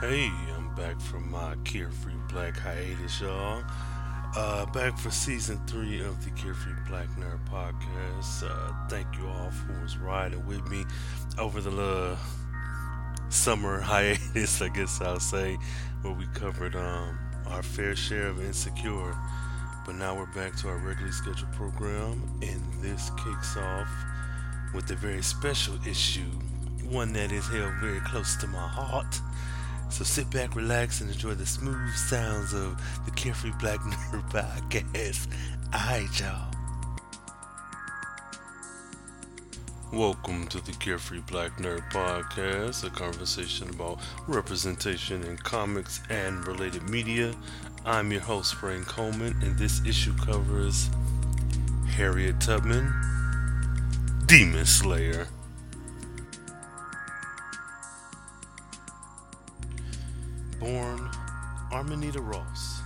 Hey, I'm back from my Carefree Black hiatus, y'all. Uh, back for season three of the Carefree Black Nerd podcast. Uh, thank you all for was riding with me over the little summer hiatus, I guess I'll say, where we covered um, our fair share of Insecure. But now we're back to our regularly scheduled program, and this kicks off with a very special issue, one that is held very close to my heart. So sit back, relax, and enjoy the smooth sounds of the Carefree Black Nerd Podcast. Alright, y'all. Welcome to the Carefree Black Nerd Podcast, a conversation about representation in comics and related media. I'm your host, Frank Coleman, and this issue covers Harriet Tubman, Demon Slayer. Born Araminta Ross,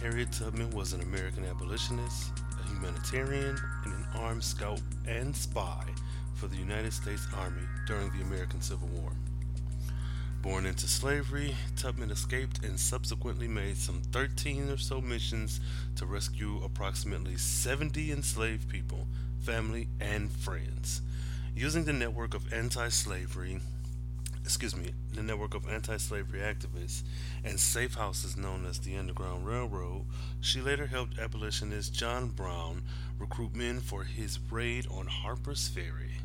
Harriet Tubman was an American abolitionist, a humanitarian, and an armed scout and spy for the United States Army during the American Civil War. Born into slavery, Tubman escaped and subsequently made some 13 or so missions to rescue approximately 70 enslaved people, family, and friends. Using the network of anti slavery excuse me, the network of anti-slavery activists and safe houses known as the Underground Railroad, she later helped abolitionist John Brown recruit men for his raid on Harper's Ferry.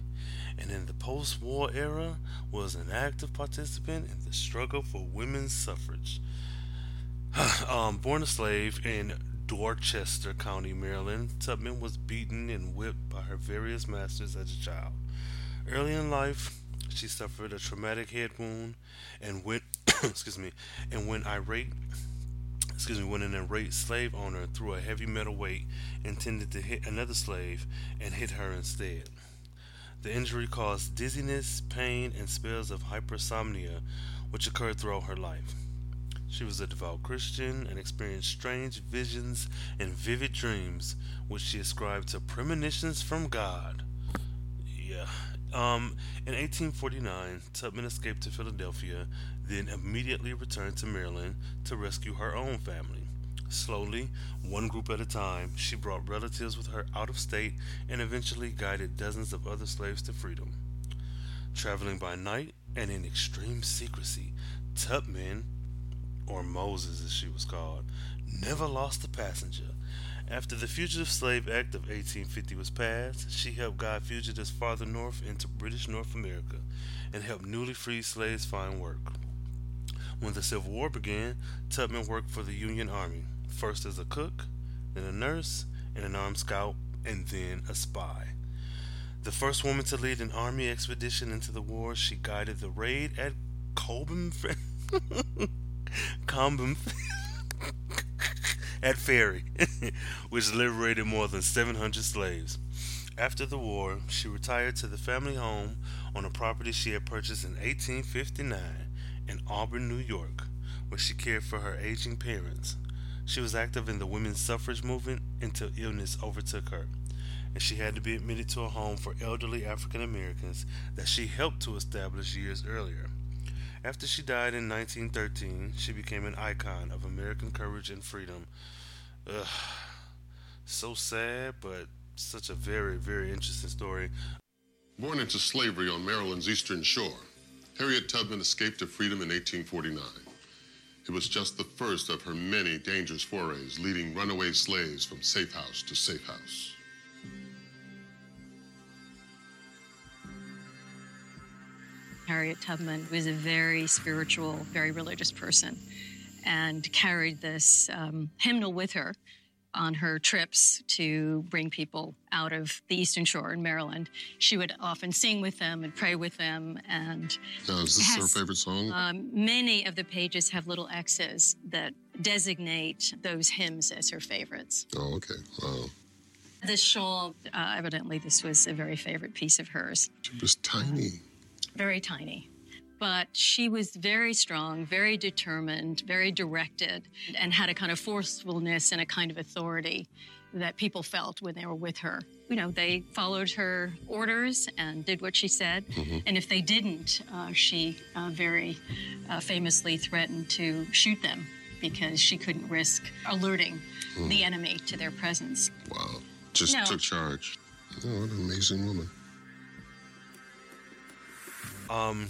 And in the post-war era was an active participant in the struggle for women's suffrage. um, born a slave in Dorchester County, Maryland, Tubman was beaten and whipped by her various masters as a child. Early in life, she suffered a traumatic head wound and went excuse me and when irate excuse me when an irate slave owner threw a heavy metal weight intended to hit another slave and hit her instead. The injury caused dizziness, pain, and spells of hypersomnia, which occurred throughout her life. She was a devout Christian and experienced strange visions and vivid dreams, which she ascribed to premonitions from God. Yeah, um, in 1849, Tubman escaped to Philadelphia, then immediately returned to Maryland to rescue her own family. Slowly, one group at a time, she brought relatives with her out of state and eventually guided dozens of other slaves to freedom. Traveling by night and in extreme secrecy, Tubman, or Moses as she was called, never lost a passenger after the Fugitive Slave Act of 1850 was passed, she helped guide fugitives farther north into British North America and helped newly freed slaves find work. When the Civil War began, Tubman worked for the Union Army, first as a cook, then a nurse, and an armed scout, and then a spy. The first woman to lead an army expedition into the war, she guided the raid at Colburn, Combin, at Ferry, which liberated more than 700 slaves. After the war, she retired to the family home on a property she had purchased in 1859 in Auburn, New York, where she cared for her aging parents. She was active in the women's suffrage movement until illness overtook her, and she had to be admitted to a home for elderly African Americans that she helped to establish years earlier. After she died in 1913, she became an icon of American courage and freedom. Ugh, so sad, but such a very, very interesting story. Born into slavery on Maryland's eastern shore, Harriet Tubman escaped to freedom in 1849. It was just the first of her many dangerous forays, leading runaway slaves from safe house to safe house. Harriet Tubman was a very spiritual, very religious person and carried this um, hymnal with her on her trips to bring people out of the Eastern Shore in Maryland. She would often sing with them and pray with them. And now, is this has, her favorite song? Um, many of the pages have little X's that designate those hymns as her favorites. Oh, okay. Wow. This shawl, uh, evidently, this was a very favorite piece of hers. It was tiny very tiny. But she was very strong, very determined, very directed, and had a kind of forcefulness and a kind of authority that people felt when they were with her. You know, they followed her orders and did what she said. And if they didn't, uh, she uh, very uh, famously threatened to shoot them because she couldn't risk alerting the enemy to their presence. Wow. Just No. took charge. Oh, what an amazing woman. Um,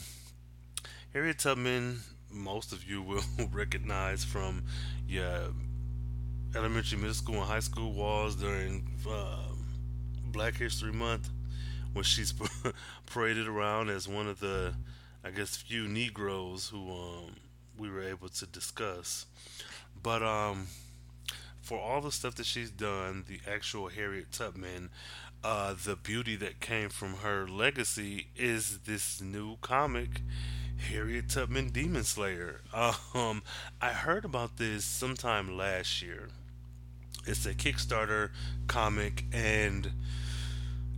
Harriet Tubman, most of you will recognize from your elementary, middle school, and high school walls during uh, Black History Month, when she's paraded around as one of the, I guess, few Negroes who um, we were able to discuss. But um, for all the stuff that she's done, the actual Harriet Tubman, uh, the beauty that came from her legacy is this new comic, Harriet Tubman Demon Slayer. Um, I heard about this sometime last year. It's a Kickstarter comic, and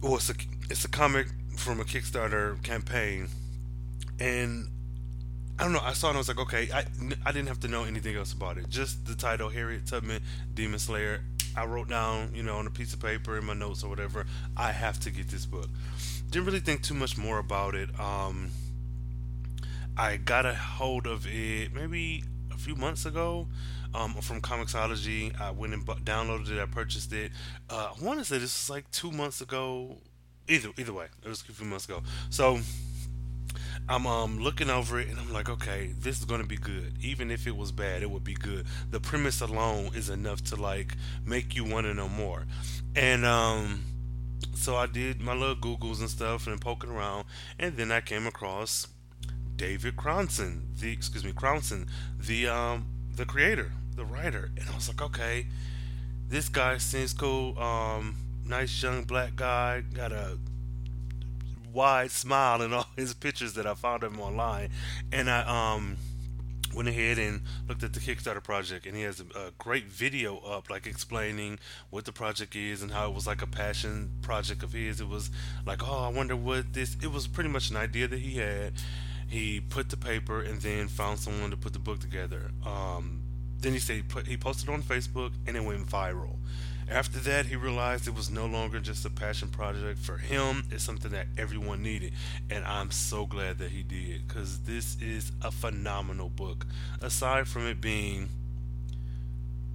well, it's a it's a comic from a Kickstarter campaign, and I don't know. I saw it and I was like, okay, I, I didn't have to know anything else about it. Just the title, Harriet Tubman, Demon Slayer. I wrote down, you know, on a piece of paper in my notes or whatever, I have to get this book. Didn't really think too much more about it. Um, I got a hold of it maybe a few months ago um, from Comixology. I went and bu- downloaded it. I purchased it. Uh, I want to say this was like two months ago. Either either way, it was a few months ago. So I'm um looking over it and I'm like, okay, this is gonna be good. Even if it was bad, it would be good. The premise alone is enough to like make you want to know more. And um, so I did my little googles and stuff and poking around, and then I came across David Cronson, the excuse me, Crownson, the um the creator, the writer, and I was like, okay, this guy seems cool. Um, nice young black guy, got a wide smile in all his pictures that I found him online, and I um went ahead and looked at the Kickstarter project, and he has a, a great video up, like explaining what the project is and how it was like a passion project of his. It was like, oh, I wonder what this. It was pretty much an idea that he had. He put the paper and then found someone to put the book together. Um, then he said he, put, he posted on Facebook and it went viral. After that, he realized it was no longer just a passion project for him. It's something that everyone needed. And I'm so glad that he did because this is a phenomenal book. Aside from it being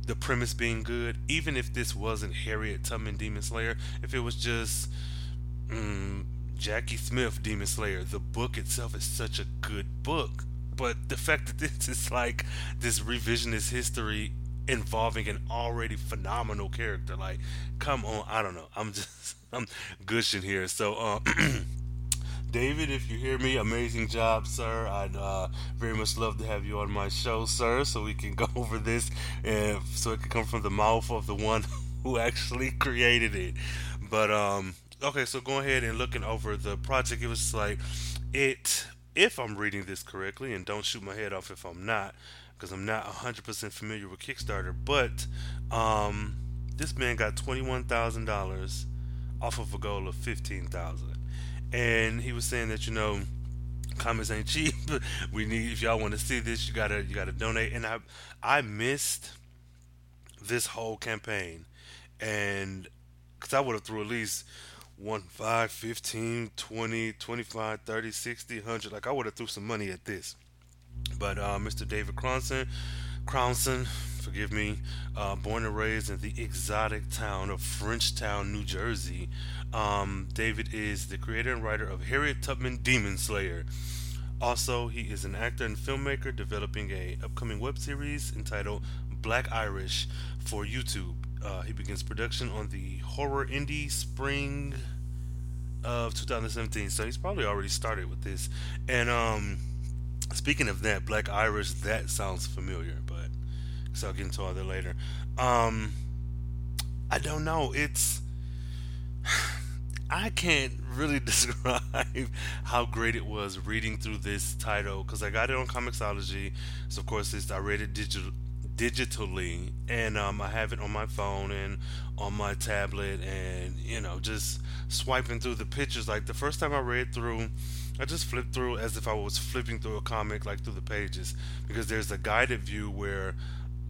the premise being good, even if this wasn't Harriet Tubman Demon Slayer, if it was just mm, Jackie Smith Demon Slayer, the book itself is such a good book. But the fact that this is like this revisionist history involving an already phenomenal character, like, come on, I don't know. I'm just I'm gushing here. So, uh, David, if you hear me, amazing job, sir. I'd uh, very much love to have you on my show, sir, so we can go over this and so it can come from the mouth of the one who actually created it. But um, okay, so go ahead and looking over the project, it was like it. If I'm reading this correctly, and don't shoot my head off if I'm not, because I'm not 100% familiar with Kickstarter, but um, this man got $21,000 off of a goal of 15000 and he was saying that you know comments ain't cheap. We need if y'all want to see this you gotta you gotta donate. And i i missed this whole campaign. And because i would have threw at least 1 5 15 20 25 30 60 100 like i would have threw some money at this but uh, Mr. David Cronson, Crownson, forgive me, uh, born and raised in the exotic town of Frenchtown, New Jersey. Um, David is the creator and writer of Harriet Tubman Demon Slayer. Also, he is an actor and filmmaker developing a upcoming web series entitled Black Irish for YouTube. Uh, he begins production on the horror indie spring of 2017, so he's probably already started with this. And um, Speaking of that, Black Irish, that sounds familiar, but so I'll get into all that later. Um, I don't know. It's I can't really describe how great it was reading through this title because I got it on Comixology. So of course, it's I read it digital digitally, and um, I have it on my phone and on my tablet, and you know, just swiping through the pictures. Like the first time I read through. I just flipped through as if I was flipping through a comic, like through the pages, because there's a guided view where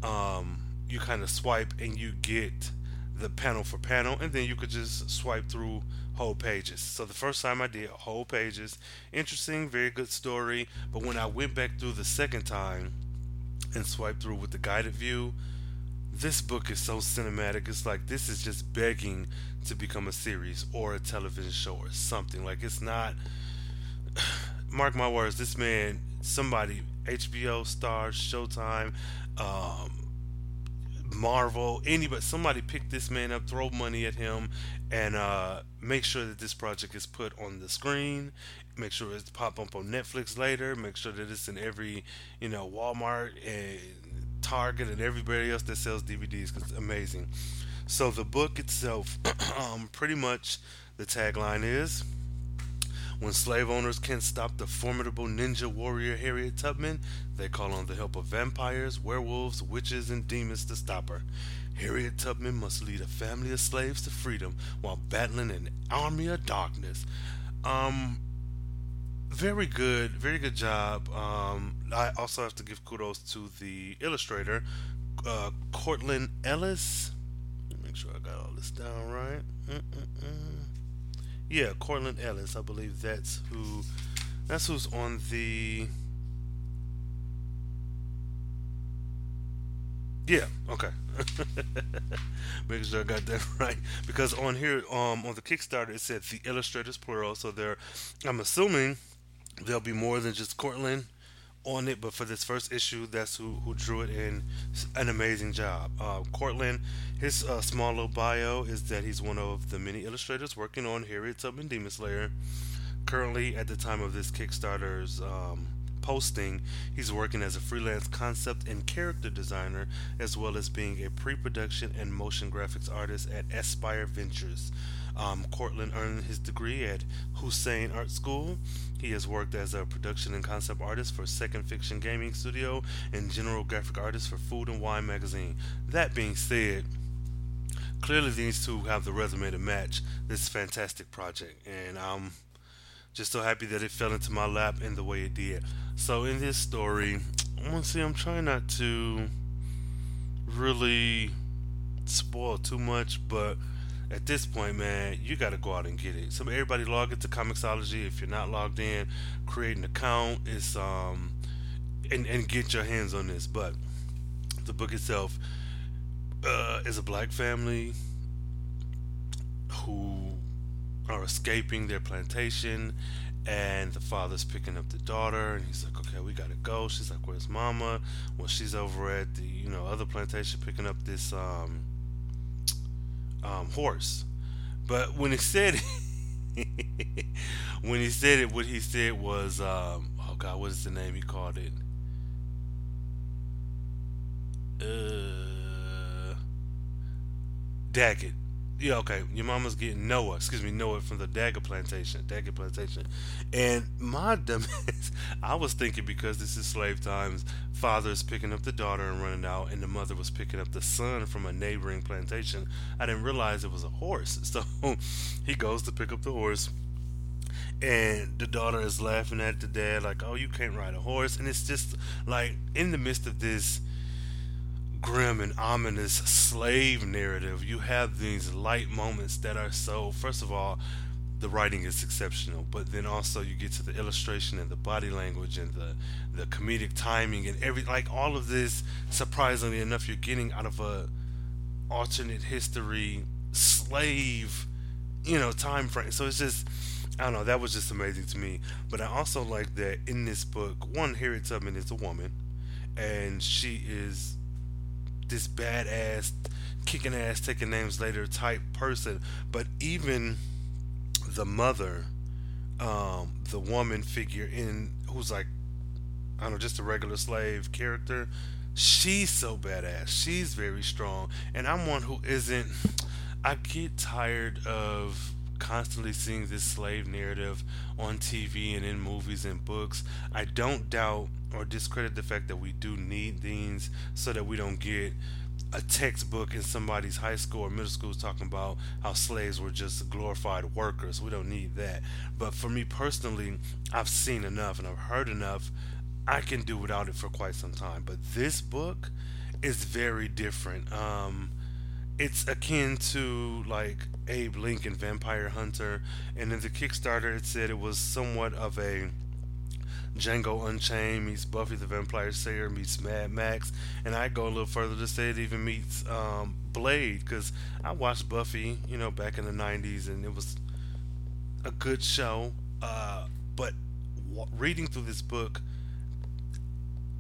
um, you kind of swipe and you get the panel for panel, and then you could just swipe through whole pages. So the first time I did whole pages, interesting, very good story. But when I went back through the second time and swiped through with the guided view, this book is so cinematic. It's like this is just begging to become a series or a television show or something. Like it's not. Mark my words, this man, somebody, HBO, Starz, Showtime, um, Marvel, anybody, somebody pick this man up, throw money at him, and uh, make sure that this project is put on the screen. Make sure it's pop up on Netflix later. Make sure that it's in every, you know, Walmart and Target and everybody else that sells DVDs because it's amazing. So the book itself, um, pretty much, the tagline is when slave owners can't stop the formidable ninja warrior Harriet Tubman, they call on the help of vampires, werewolves, witches, and demons to stop her. Harriet Tubman must lead a family of slaves to freedom while battling an army of darkness. Um, very good, very good job. Um, I also have to give kudos to the illustrator, uh, Courtland Ellis. Make sure I got all this down right. Mm-mm-mm. Yeah, Courtland Ellis. I believe that's who. That's who's on the. Yeah. Okay. Making sure I got that right because on here, um, on the Kickstarter, it said the illustrators plural. So they're, I'm assuming, there'll be more than just Courtland on it, but for this first issue, that's who, who drew it in an amazing job. Uh, Courtland, his uh, small little bio is that he's one of the many illustrators working on Harriet Tubman Demon Slayer. Currently, at the time of this Kickstarter's um, posting, he's working as a freelance concept and character designer, as well as being a pre production and motion graphics artist at Aspire Ventures. Um, Courtland earned his degree at Hussian Art School. He has worked as a production and concept artist for Second Fiction Gaming Studio and general graphic artist for Food and Wine magazine. That being said, clearly these two have the resume to match this fantastic project, and I'm just so happy that it fell into my lap in the way it did. So in this story, I want to see. I'm trying not to really spoil too much, but at this point, man, you got to go out and get it. So everybody log into Comixology. If you're not logged in, create an account. It's um, and and get your hands on this. But the book itself uh, is a black family who are escaping their plantation and the father's picking up the daughter and he's like okay we gotta go she's like where's mama well she's over at the you know other plantation picking up this um um, horse. But when he said when he said it, what he said was, um, oh God, what is the name he called it? Uh, Daggett yeah, okay. Your mama's getting Noah, excuse me, Noah from the Dagger Plantation, Dagger Plantation. And my dumbass, I was thinking because this is slave times, father is picking up the daughter and running out, and the mother was picking up the son from a neighboring plantation. I didn't realize it was a horse. So he goes to pick up the horse. And the daughter is laughing at the dad, like, oh, you can't ride a horse. And it's just like in the midst of this grim and ominous slave narrative, you have these light moments that are so, first of all, the writing is exceptional, but then also you get to the illustration and the body language and the the comedic timing and every like all of this. Surprisingly enough, you're getting out of a alternate history slave, you know, time frame. So it's just I don't know. That was just amazing to me. But I also like that in this book, one Harriet Tubman is a woman, and she is this badass, kicking ass, taking names later type person. But even the mother, um, the woman figure in who's like, I don't know, just a regular slave character, she's so badass. She's very strong. And I'm one who isn't. I get tired of constantly seeing this slave narrative on TV and in movies and books. I don't doubt or discredit the fact that we do need these so that we don't get a textbook in somebody's high school or middle school talking about how slaves were just glorified workers. We don't need that. But for me personally, I've seen enough and I've heard enough. I can do without it for quite some time. But this book is very different. Um, it's akin to like Abe Lincoln Vampire Hunter, and in the Kickstarter it said it was somewhat of a Django Unchained meets Buffy the Vampire Slayer meets Mad Max, and I go a little further to say it even meets um, Blade because I watched Buffy, you know, back in the '90s, and it was a good show. Uh, but w- reading through this book,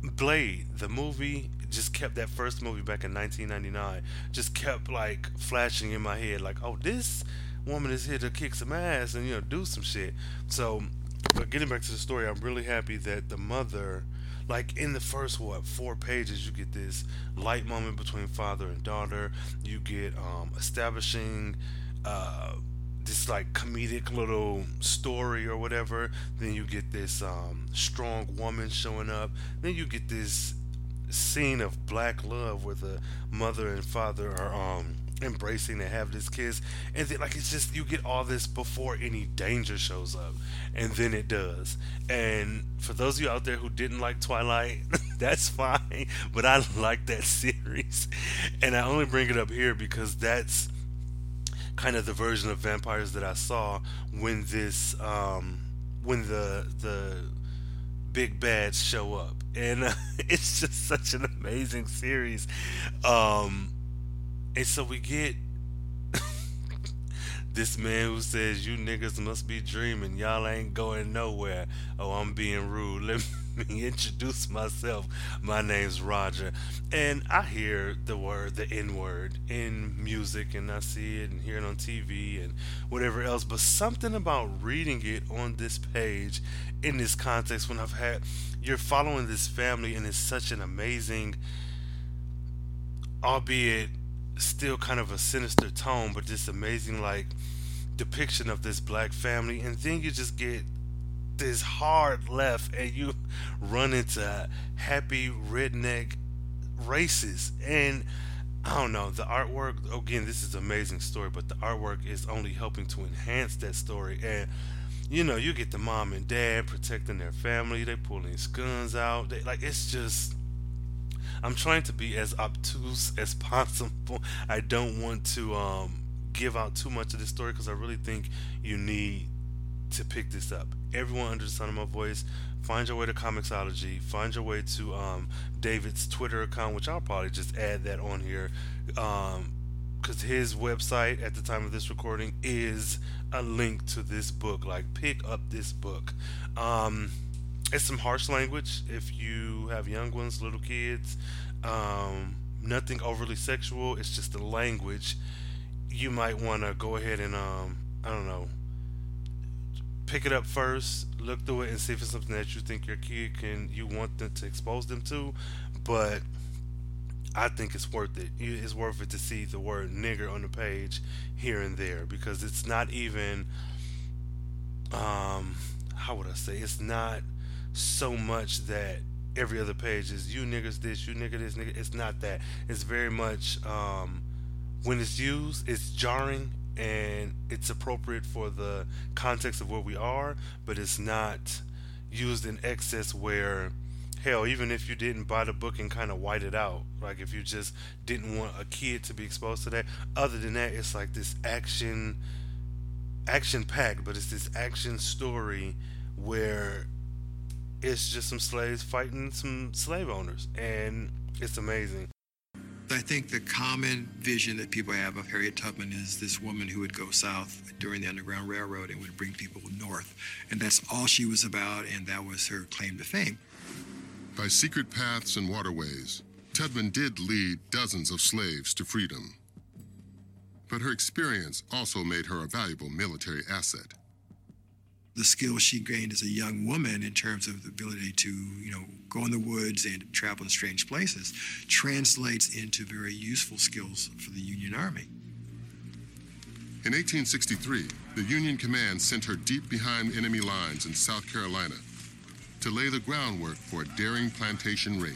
Blade, the movie, just kept that first movie back in 1999, just kept like flashing in my head, like, oh, this woman is here to kick some ass and you know do some shit. So but getting back to the story, I'm really happy that the mother, like in the first what four pages, you get this light moment between father and daughter. You get um, establishing uh, this like comedic little story or whatever. Then you get this um, strong woman showing up. Then you get this scene of black love where the mother and father are um embracing to have this kiss and then like it's just you get all this before any danger shows up. And then it does. And for those of you out there who didn't like twilight that's fine. But i like that series. And i only bring it up here because that's kind of the version of vampires that i saw when this um when the the big bads show up and uh, it's just such an amazing series um and so we get this man who says, You niggas must be dreaming. Y'all ain't going nowhere. Oh, I'm being rude. Let me introduce myself. My name's Roger. And I hear the word, the N word, in music, and I see it and hear it on TV and whatever else. But something about reading it on this page in this context, when I've had, you're following this family, and it's such an amazing, albeit still kind of a sinister tone, but just amazing like depiction of this black family, and then you just get this hard left, and you run into happy redneck races, and I don't know the artwork. Again, this is amazing story, but the artwork is only helping to enhance that story, and you know you get the mom and dad protecting their family, they pulling guns out, they, like it's just I'm trying to be as obtuse as possible. I don't want to um, give out too much of the story because I really think you need to pick this up. Everyone under the sound of my voice, find your way to Comixology. Find your way to um, David's Twitter account, which I'll probably just add that on here. Um, because his website at the time of this recording is a link to this book. Like, pick up this book. Um, it's some harsh language if you have young ones, little kids. Um, nothing overly sexual. It's just the language. You might want to go ahead and um, I don't know, pick it up first, look through it, and see if it's something that you think your kid can you want them to expose them to. But I think it's worth it. It's worth it to see the word nigger on the page here and there because it's not even um how would I say it's not so much that every other page is you niggas this, you nigga this, nigga. It's not that. It's very much um, when it's used, it's jarring and it's appropriate for the context of where we are, but it's not used in excess where hell even if you didn't buy the book and kind of white it out like if you just didn't want a kid to be exposed to that other than that it's like this action action packed but it's this action story where it's just some slaves fighting some slave owners, and it's amazing. I think the common vision that people have of Harriet Tubman is this woman who would go south during the Underground Railroad and would bring people north. And that's all she was about, and that was her claim to fame. By secret paths and waterways, Tubman did lead dozens of slaves to freedom. But her experience also made her a valuable military asset the skills she gained as a young woman in terms of the ability to, you know, go in the woods and travel in strange places translates into very useful skills for the Union Army. In 1863, the Union command sent her deep behind enemy lines in South Carolina to lay the groundwork for a daring plantation raid.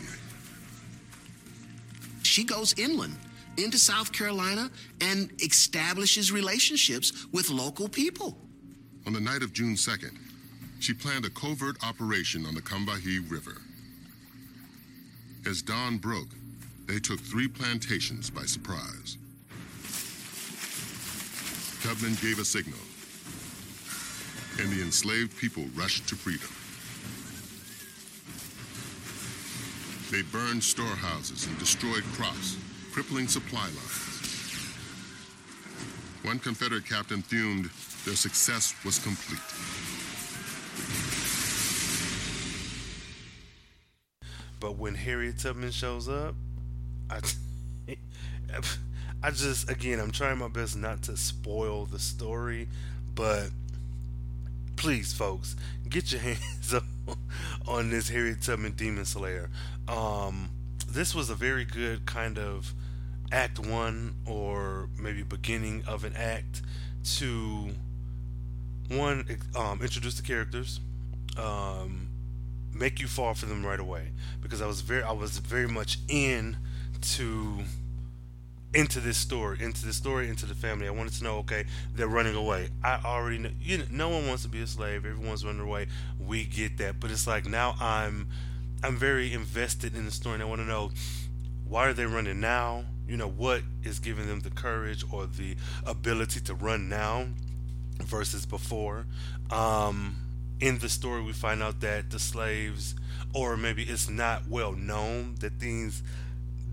She goes inland into South Carolina and establishes relationships with local people. On the night of June 2nd, she planned a covert operation on the Combahee River. As dawn broke, they took three plantations by surprise. Tubman gave a signal, and the enslaved people rushed to freedom. They burned storehouses and destroyed crops, crippling supply lines. One Confederate captain fumed their success was complete. But when Harriet Tubman shows up, I, I just again I'm trying my best not to spoil the story, but please, folks, get your hands up on this Harriet Tubman Demon Slayer. Um, this was a very good kind of act one or maybe beginning of an act to one um, introduce the characters um, make you fall for them right away. Because I was very I was very much in to into this story into the story into the family. I wanted to know okay they're running away. I already know you know no one wants to be a slave. Everyone's running away. We get that. But it's like now I'm I'm very invested in the story and I want to know why are they running now? You know what is giving them the courage or the ability to run now versus before. Um, in the story we find out that the slaves or maybe it's not well known that these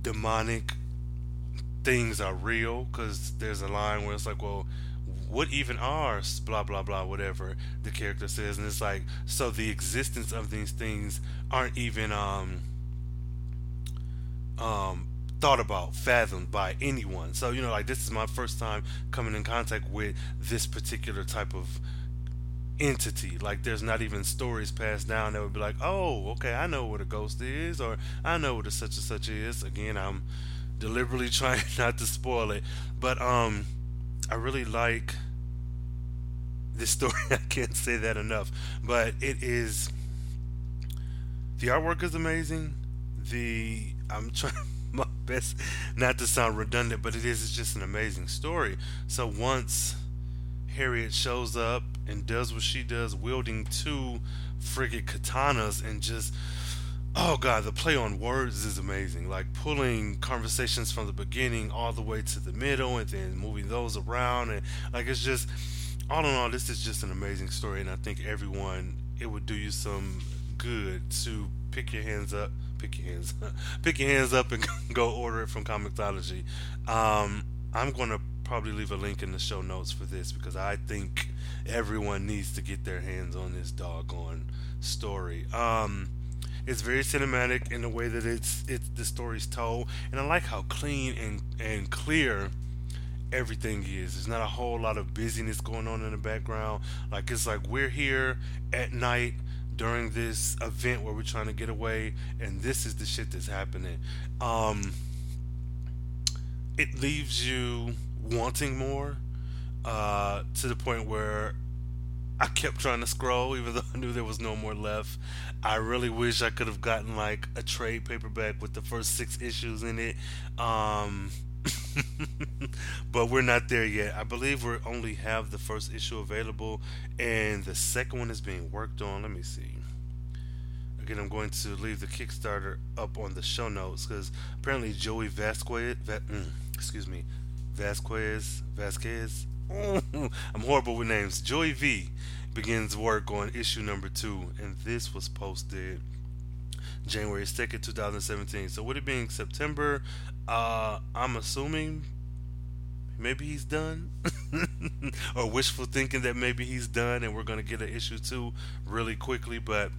demonic things are real because there's a line where it's like well what even are blah blah blah whatever the character says. And it's like so the existence of these things aren't even um um thought about, fathomed by anyone. So, you know, like this is my first time coming in contact with this particular type of entity. Like there's not even stories passed down that would be like, oh, okay, I know what a ghost is, or I know what a such and such is. Again, I'm deliberately trying not to spoil it. But um I really like this story. I can't say that enough. But it is the artwork is amazing. The I'm trying best not to sound redundant, but it is it's just an amazing story. So once Harriet shows up and does what she does, wielding two frigate katanas and just oh god, the play on words is amazing. Like pulling conversations from the beginning all the way to the middle and then moving those around and like it's just all in all this is just an amazing story and I think everyone it would do you some good to pick your hands up pick your hands pick your hands up and go order it from Comixology. Um, I'm going to probably leave a link in the show notes for this because I think everyone needs to get their hands on this doggone story. Um, it's very cinematic in the way that it's it's the story's told, and I like how clean and and clear everything is. There's not a whole lot of busyness going on in the background. Like it's like we're here at night during this event where we're trying to get away and this is the shit that's happening um it leaves you wanting more uh to the point where I kept trying to scroll even though I knew there was no more left. I really wish I could have gotten like a trade paperback with the first six issues in it. Um but we're not there yet. I believe we only have the first issue available, and the second one is being worked on. Let me see. Again, I'm going to leave the Kickstarter up on the show notes because apparently Joey Vasquez, Va- mm, excuse me, Vasquez, Vasquez. I'm horrible with names. Joey V begins work on issue number two, and this was posted January 2nd, 2017. So, with it being September, uh, I'm assuming maybe he's done, or wishful thinking that maybe he's done, and we're gonna get an issue two really quickly. But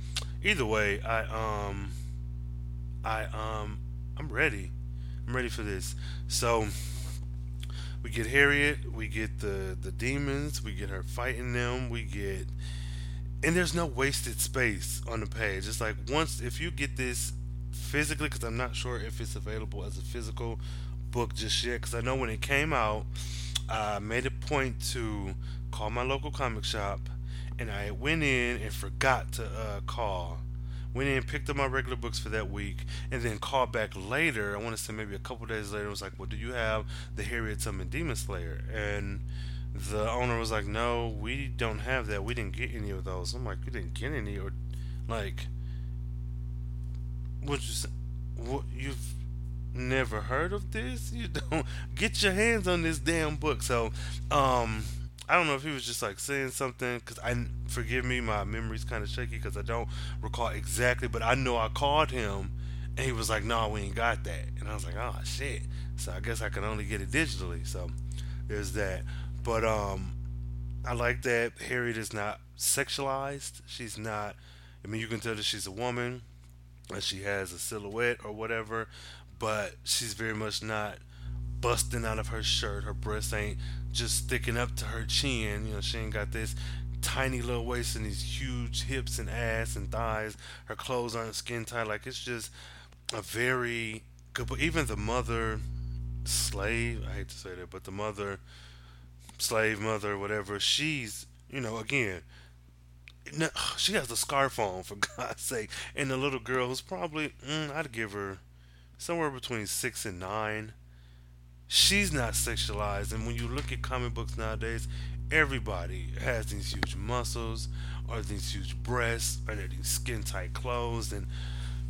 either way, I um, I um, I'm ready. I'm ready for this. So we get Harriet, we get the the demons, we get her fighting them, we get and there's no wasted space on the page. It's like once if you get this physically, because I'm not sure if it's available as a physical book just yet. Because I know when it came out, I made a point to call my local comic shop, and I went in and forgot to uh, call. Went in, picked up my regular books for that week, and then called back later. I want to say maybe a couple days later. I was like, "Well, do you have the Harriet Tubman Demon Slayer?" And the owner was like, "No, we don't have that. We didn't get any of those." I'm like, "You didn't get any, or like, what you what you've never heard of this? You don't get your hands on this damn book." So, um, I don't know if he was just like saying something because I forgive me, my memory's kind of shaky because I don't recall exactly, but I know I called him and he was like, "No, we ain't got that," and I was like, "Oh shit!" So I guess I can only get it digitally. So there's that. But um, I like that Harriet is not sexualized. She's not. I mean, you can tell that she's a woman, and she has a silhouette or whatever, but she's very much not busting out of her shirt. Her breasts ain't just sticking up to her chin. You know, she ain't got this tiny little waist and these huge hips and ass and thighs. Her clothes aren't skin tight. Like it's just a very good. But even the mother slave, I hate to say that, but the mother slave mother, or whatever, she's you know again. No, she has a scarf on for God's sake, and the little girl who's probably mm, I'd give her somewhere between six and nine she's not sexualized. And when you look at comic books nowadays, everybody has these huge muscles or these huge breasts or these skin tight clothes. And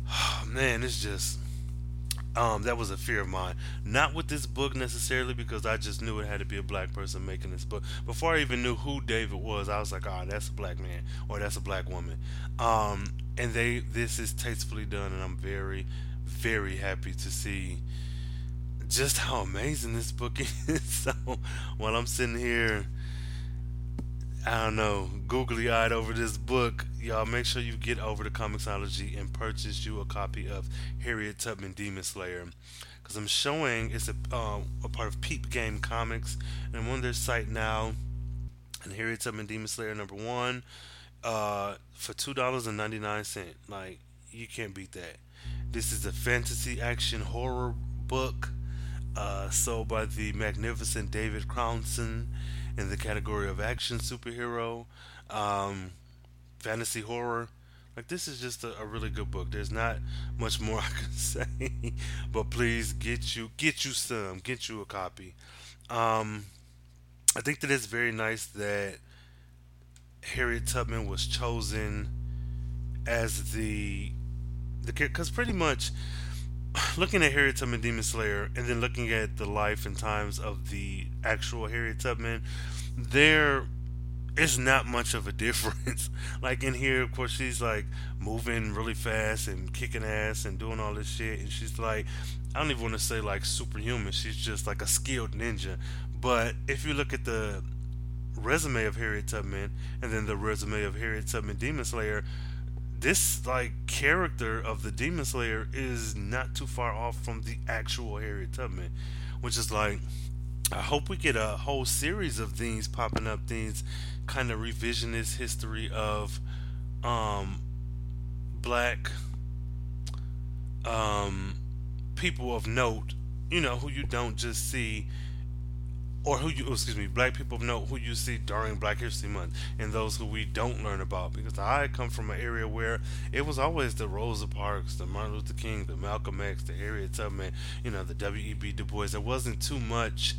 oh, man, it's just. Um, that was a fear of mine. Not with this book necessarily, because I just knew it had to be a black person making this book. Before I even knew who David was, I was like, "Ah, oh, that's a black man or that's a black woman." Um, and they, this is tastefully done, and I'm very, very happy to see just how amazing this book is. so while I'm sitting here, I don't know, googly eyed over this book, y'all make sure you get over to Comixology and purchase you a copy of Harriet Tubman Demon Slayer. Because I'm showing it's a, uh, a part of Peep Game Comics, and I'm on their site now. And Harriet Tubman Demon Slayer number one uh, for $2.99. Like, you can't beat that. This is a fantasy action horror book uh, sold by the magnificent David Crownson in the category of action superhero, um, fantasy horror. Like this is just a, a, really good book. There's not much more I can say, but please get you get you some, get you a copy. Um, I think that it's very nice that Harriet Tubman was chosen as the the because pretty much looking at Harriet Tubman Demon Slayer and then looking at the life and times of the actual Harriet Tubman, there is not much of a difference. like in here, of course, she's like moving really fast and kicking ass and doing all this shit, and she's like, I don't even want to say like superhuman. She's just like a skilled ninja. But if you look at the resume of Harriet Tubman and then the resume of Harriet Tubman Demon Slayer, this like character of the Demon Slayer is not too far off from the actual Harriet Tubman, which is like I hope we get a whole series of things popping up, things kind of revisionist history of um black um people of note, you know, who you don't just see or who you oh, excuse me black people know who you see during black history month and those who we don't learn about because i come from an area where it was always the rosa parks the martin luther king the malcolm x the harriet tubman you know the w.e.b du bois there wasn't too much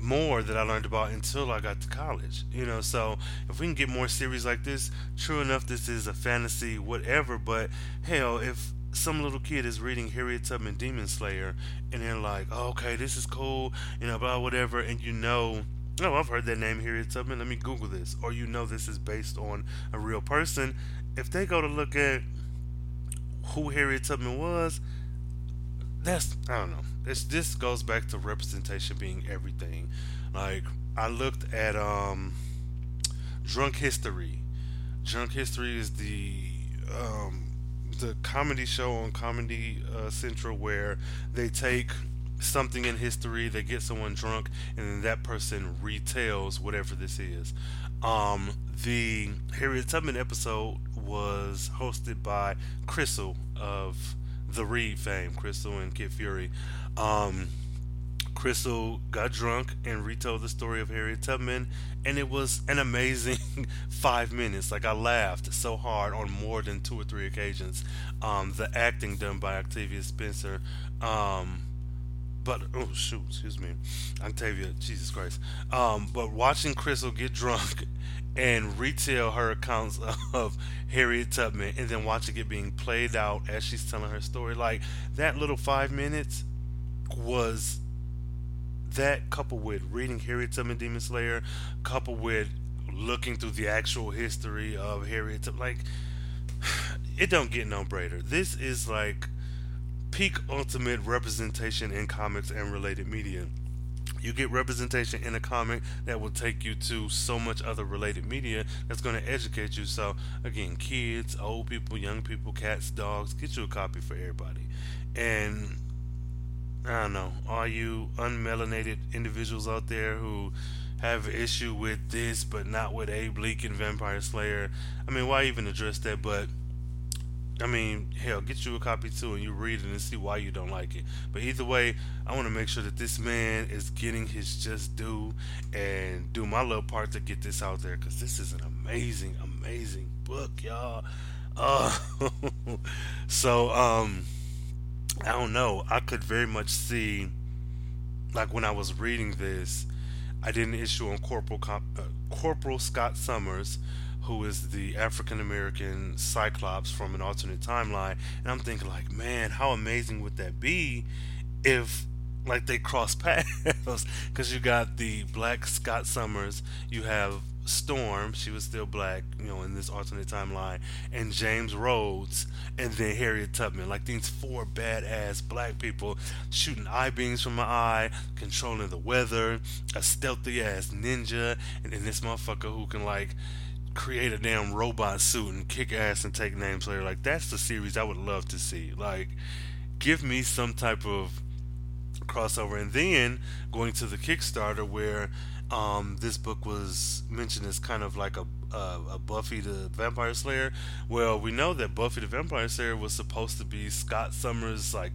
more that I learned about until I got to college. You know, so if we can get more series like this, true enough, this is a fantasy, whatever. But hell, if some little kid is reading Harriet Tubman Demon Slayer, and they're like, oh, okay, this is cool, you know, blah, whatever, and you know, oh, I've heard that name, Harriet Tubman, let me Google this, or you know this is based on a real person. If they go to look at who Harriet Tubman was, that's, I don't know. It's, this goes back to representation being everything. Like, I looked at um, Drunk History. Drunk History is the um, the comedy show on Comedy uh, Central where they take something in history, they get someone drunk, and then that person retells whatever this is. Um, the Harriet Tubman episode was hosted by Crissle of the Read fame, Crissle and Kid Fury. Um, Crissle got drunk and retold the story of Harriet Tubman, and it was an amazing five minutes. Like I laughed so hard on more than two or three occasions. Um, the acting done by Octavia Spencer, um, but oh shoot, excuse me, Octavia, Jesus Christ. Um, but watching Crissle get drunk and retell her accounts of Harriet Tubman, and then watching it being played out as she's telling her story, like that little five minutes was that coupled with reading Harriet Tubman Demon Slayer, coupled with looking through the actual history of Harriet Tubman, like it don't get no brighter. This is like peak ultimate representation in comics and related media. You get representation in a comic that will take you to so much other related media that's going to educate you. So, again, kids, old people, young people, cats, dogs, get you a copy for everybody. And I don't know, all you unmelanated individuals out there who have issue with this but not with Abe Lincoln Vampire Slayer. I mean, why even address that? But I mean, hell, get you a copy too and you read it and see why you don't like it. But either way, I want to make sure that this man is getting his just due and do my little part to get this out there because this is an amazing, amazing book, y'all. Uh, so, um, I don't know. I could very much see, like when I was reading this, I did an issue on Corporal, uh, Corporal Scott Summers who is the African American Cyclops from an alternate timeline. And I'm thinking, like, man, how amazing would that be if like they cross paths? Because you got the black Scott Summers, you have Storm, she was still black, you know, in this alternate timeline, and James Rhodes, and then Harriet Tubman. Like these four badass black people shooting eye beams from my eye, controlling the weather, a stealthy ass ninja, and then this motherfucker who can like create a damn robot suit and kick ass and take names later. Like that's the series I would love to see. Like give me some type of crossover and then going to the Kickstarter where um, this book was mentioned as kind of like a, a, a Buffy the Vampire Slayer. Well, we know that Buffy the Vampire Slayer was supposed to be Scott Summers' like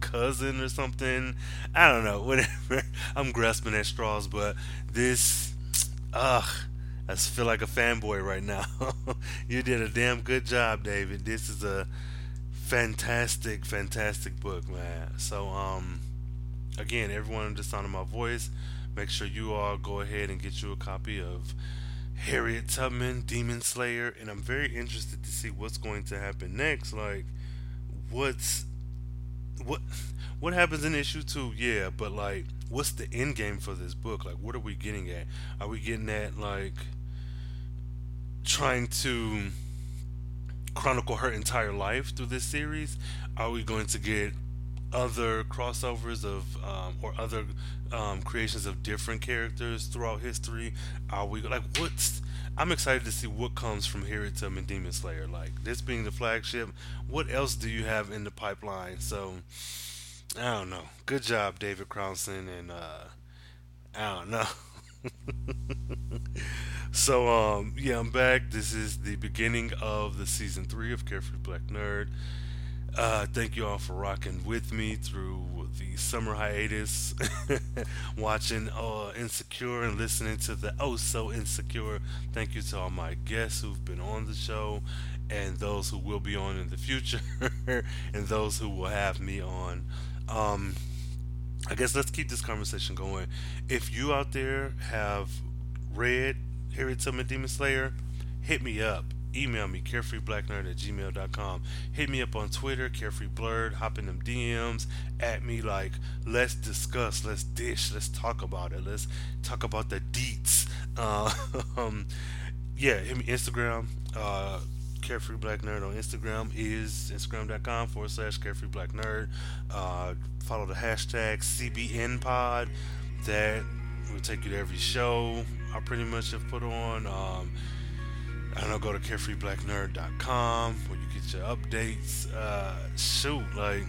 cousin or something. I don't know. Whatever. I'm grasping at straws, but this, ugh I feel like a fanboy right now. you did a damn good job, David. This is a fantastic, fantastic book, man. So, um, again, everyone just sound of my voice, make sure you all go ahead and get you a copy of Harriet Tubman, Demon Slayer, and I'm very interested to see what's going to happen next. Like, what's what what happens in issue two? Yeah, but like, what's the end game for this book? Like, what are we getting at? Are we getting at like trying to chronicle her entire life through this series? Are we going to get other crossovers of um, or other um, creations of different characters throughout history? Are we like what's? I'm excited to see what comes from Harriet Tubman Demon Slayer. Like this being the flagship, what else do you have in the pipeline? So I don't know. Good job, David Crownson, and uh, I don't know. so um yeah, I'm back. This is the beginning of the season three of Carefree Black Nerd. Uh, thank you all for rocking with me through the summer hiatus, watching uh, Insecure and listening to the Oh So Insecure. Thank you to all my guests who've been on the show and those who will be on in the future and those who will have me on. Um, I guess let's keep this conversation going. If you out there have read Harriet Tubman Demon Slayer, hit me up. Email me, carefreeblacknerd at gmail.com. Hit me up on Twitter, carefreeblurred. Hop in them DMs at me like, let's discuss, let's dish, let's talk about it. Let's talk about the deets. Uh, um, yeah, hit me Instagram. Uh, Carefree Black Nerd on Instagram is instagram.com forward slash Carefree Black Nerd. Uh, follow the hashtag CBN Pod. That will take you to every show. I pretty much have put on. Um, I know, go to carefreeblacknerd.com where you get your updates. Uh, shoot, like,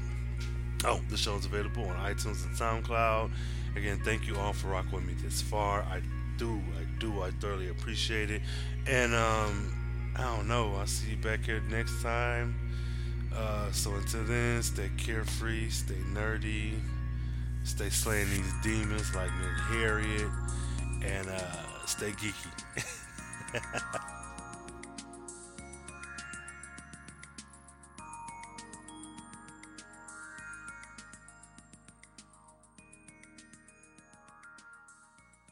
oh, the show's available on iTunes and SoundCloud. Again, thank you all for rocking with me this far. I do, I do, I thoroughly appreciate it. And, um, I don't know, I'll see you back here next time. Uh, so until then, stay carefree, stay nerdy, stay slaying these demons like Nick Harriet, and uh, stay geeky.